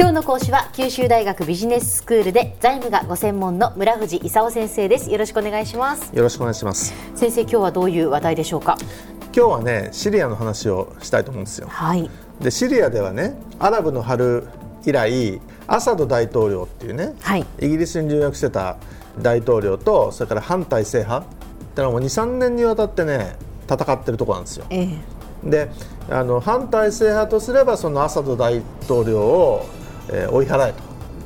今日の講師は九州大学ビジネススクールで財務がご専門の村藤勲先生です。よろしくお願いします。よろしくお願いします。先生今日はどういう話題でしょうか？今日はねシリアの話をしたいと思うんですよ。はい。でシリアではねアラブの春以来アサド大統領っていうね、はい。イギリスに留学してた大統領とそれから反体制派ってのはもう23年にわたってね戦ってるところなんですよ。ええ。であの反体制派とすればそのアサド大統領を、えー追い払え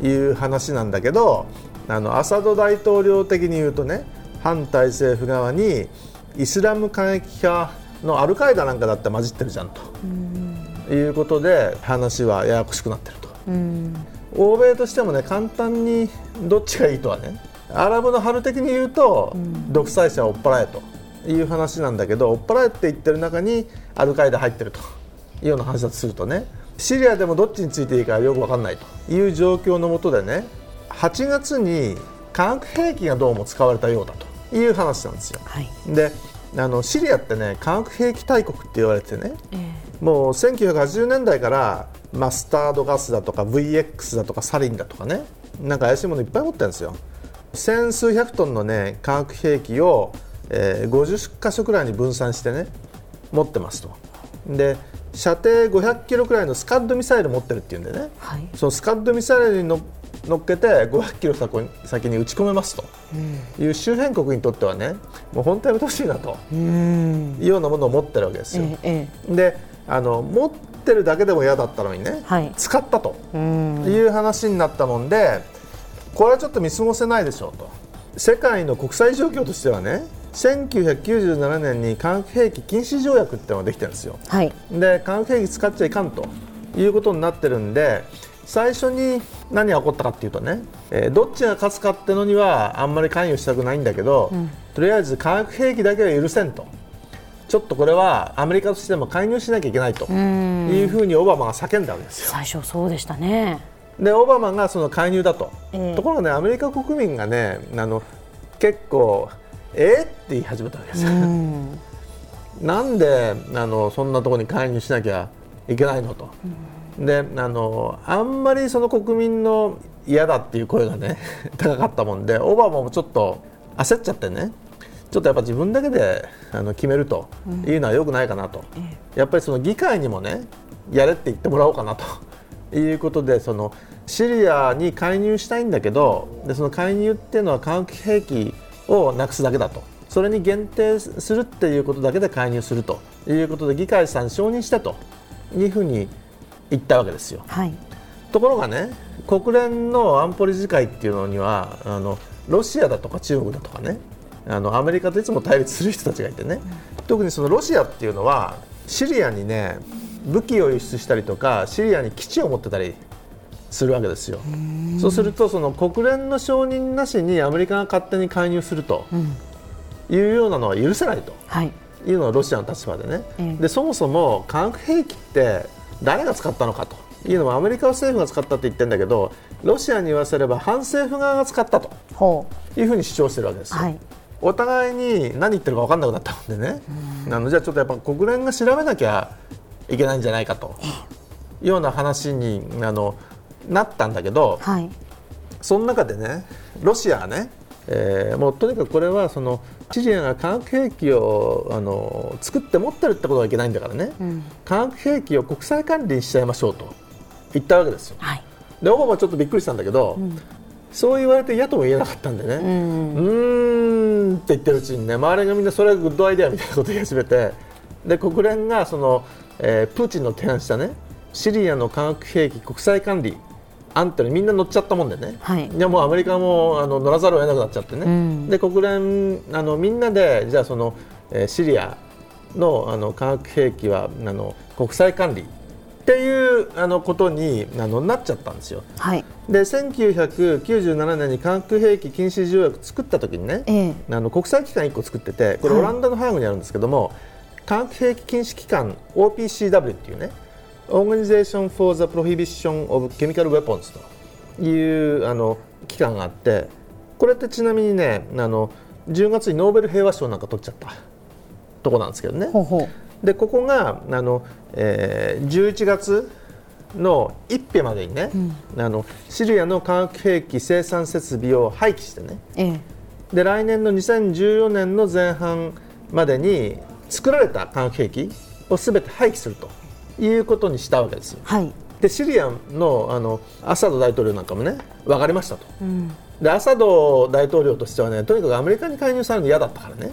という話なんだけどあのアサド大統領的に言うとね反体制政府側にイスラム過激派のアルカイダなんかだって混じってるじゃんと。いうことで話はややこしくなってると。うん。欧米としてもね簡単にどっちがいいとはねアラブの春的に言うと、独裁者を追っ払えという話なんだけど追っ払えって言ってる中にアルカイダ入ってるとような話だとするとねシリアでもどっちについていいかよく分かんないと。いう状況のもとでね8月に化学兵器がどうも使われたようだという話なんですよ。はい。であのシリアってね化学兵器大国って言われてねえもう1980年代からマスタードガスだとか VX だとかサリンだとかねなんか怪しいものいっぱい持ってるんですよ。千数百トンのね化学兵器を、えー50箇所くらいに分散してね持ってますと。で射程500キロくらいのスカッドミサイル持ってるっていうんでね。えはい。そのスカッドミサイルにの乗っけて500キロ先に撃ち込めますと。いう周辺国にとってはねもう本当にやめてほしいなと。うん。いうようなものを持ってるわけですよ。えええであの持ってるだけでも嫌だったのにね、はい。使ったと。えうん。いう話になったもんでこれはちょっと見過ごせないでしょうと。世界の国際状況としてはね1997年に化学兵器禁止条約ってのができてるんですよ。はい。で化学兵器使っちゃいかんということになってるんで最初に何が起こったかっていうとね、えーどっちが勝つかってのにはあんまり関与したくないんだけど、とりあえず化学兵器だけは許せんと。ちょっとこれはアメリカとしても介入しなきゃいけないとうん。いうふうにオバマが叫んだわけですよ。最初そうでしたね。でオバマがその介入だと、ええ。ところがねアメリカ国民がねあの結構え？ー、って言い始めたわけですよ。うん。なんであのそんなところに介入しなきゃいけないのと、であのあんまりその国民の嫌だっていう声がね 高かったもんでオバマもちょっと焦っちゃってねちょっとやっぱ自分だけであの決めるというのはよくないかなと、やっぱりその議会にもねやれって言ってもらおうかなと。いうことでそのシリアに介入したいんだけどでその介入っていうのは化学兵器をなくすだけだと。それに限定するっていうことだけで介入するということで議会さん承認したと。いうふうに言ったわけですよ。はい。ところがね国連の安保理事会っていうのにはあのロシアだとか中国だとかねあのアメリカといつも対立する人たちがいてね、特にそのロシアっていうのはシリアにね武器を輸出したりとかシリアに基地を持ってたりするわけですよ。そうするとその国連の承認なしにアメリカが勝手に介入するというようなのは許せないと。はい。いうのがロシアの立場でね、ええ。でそもそも化学兵器って誰が使ったのかと。いうのもアメリカ政府が使ったって言ってるんだけどロシアに言わせれば反政府側が使ったと。ほいうふうに主張してるわけですよ。うはい。お互いに何言ってるか分かんなくなったもんでね、あのじゃあちょっとやっぱ国連が調べなきゃいけないんじゃないかと。いうような話にあのなったんだけど、はい。その中でねロシアはね、えーもうとにかくこれはそのシリアが化学兵器をあの作って持ってるってことはいけないんだからね、うん。化学兵器を国際管理にしちゃいましょうと言ったわけですよ。はい。でオバマはちょっとびっくりしたんだけど、そう言われて嫌とも言えなかったんでね、ううんって言ってるうちにね周りがみんなそれはグッドアイデアみたいなことを言い始めてで国連がその、えープーチンの提案したねシリアの化学兵器国際管理案ってのにみんな乗っちゃったもんでね、はい。やもうアメリカもあの乗らざるを得なくなっちゃってね、うん。で国連あのみんなでじゃあその、えーシリアのあの化学兵器はあの国際管理っていうあのことにあのなっちゃったんですよ。はい。で1997年に化学兵器禁止条約作った時にね、ええ。あの国際機関1個作っててこれはい。オランダのハーグにあるんですけども、化学兵器禁止機関 OPCW っていうね Organization for the Prohibition of Chemical Weapons というあの機関があってこれってちなみにねあの10月にノーベル平和賞なんか取っちゃったとこなんですけどね。ほうほう。でここがあの、えー11月の一手までにね、うん、あのシリアの化学兵器生産設備を廃棄してね、ええ、で来年の2014年の前半までに作られた化学兵器をすべて廃棄するということにしたわけですよ。はい、でシリアのあのアサド大統領なんかもね分かりましたと、うん、でアサド大統領としてはねとにかくアメリカに介入されるの嫌だったからね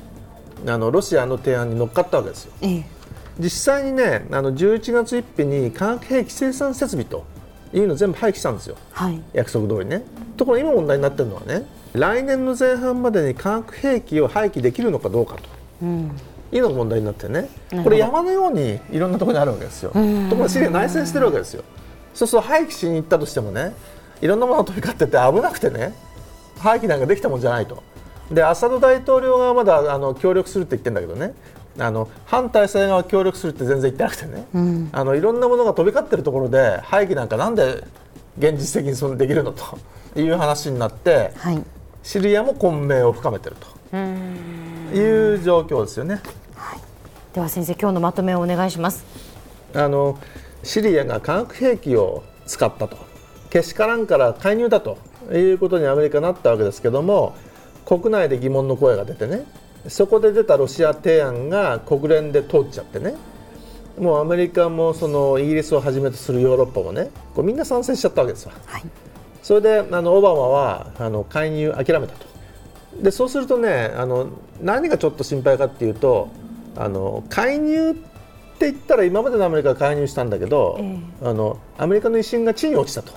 あのロシアの提案に乗っかったわけですよ。ええ実際にねあの11月1日に化学兵器生産設備というのを全部廃棄したんですよ、はい、約束通りね。ところ今問題になってるのはね来年の前半までに化学兵器を廃棄できるのかどうかと。うんいうのが問題になってねこれ山のようにいろんなところにあるわけですよ。ところがシリア内戦してるわけですよ。そうすると廃棄しに行ったとしてもねいろんなものが飛び交ってて危なくてね廃棄なんかできたもんじゃないと。でアサド大統領がまだあの協力するって言ってるんだけどねあの反体制側協力するって全然言ってなくてね、うん、あのいろんなものが飛び交ってるところで廃棄なんかなんで現実的にそのできるのという話になって、はい、シリアも混迷を深めてるという状況ですよね、はい、では先生今日のまとめをお願いします。あのシリアが化学兵器を使ったと。けしからんから介入だということにアメリカなったわけですけども国内で疑問の声が出てねそこで出たロシア提案が国連で通っちゃってねもうアメリカもそのイギリスをはじめとするヨーロッパもねこうみんな賛成しちゃったわけですわ、はい、それであのオバマはあの介入諦めたと。でそうするとねあの何がちょっと心配かっていうとあの介入って言ったら今までのアメリカが介入したんだけど、えー、あのアメリカの威信が地に落ちたと。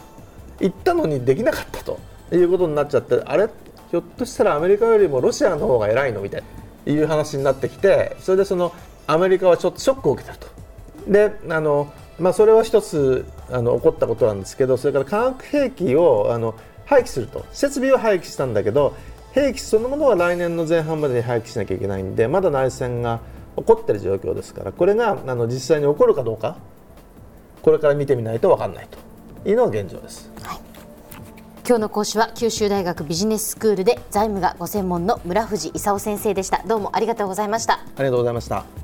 言ったのにできなかったということになっちゃってあれ？ひょっとしたらアメリカよりもロシアの方が偉いのみたいないう話になってきてそれでそのアメリカはちょっとショックを受けてると。であのまあ、それは一つあの起こったことなんですけどそれから化学兵器をあの廃棄すると。設備を廃棄したんだけど兵器そのものは来年の前半までに廃棄しなきゃいけないんでまだ内戦が起こっている状況ですからこれがあの実際に起こるかどうかこれから見てみないと分かんないと。いうのが現状です。はい。今日の講師は九州大学ビジネススクールで財務がご専門の村藤勲先生でした。どうもありがとうございました。ありがとうございました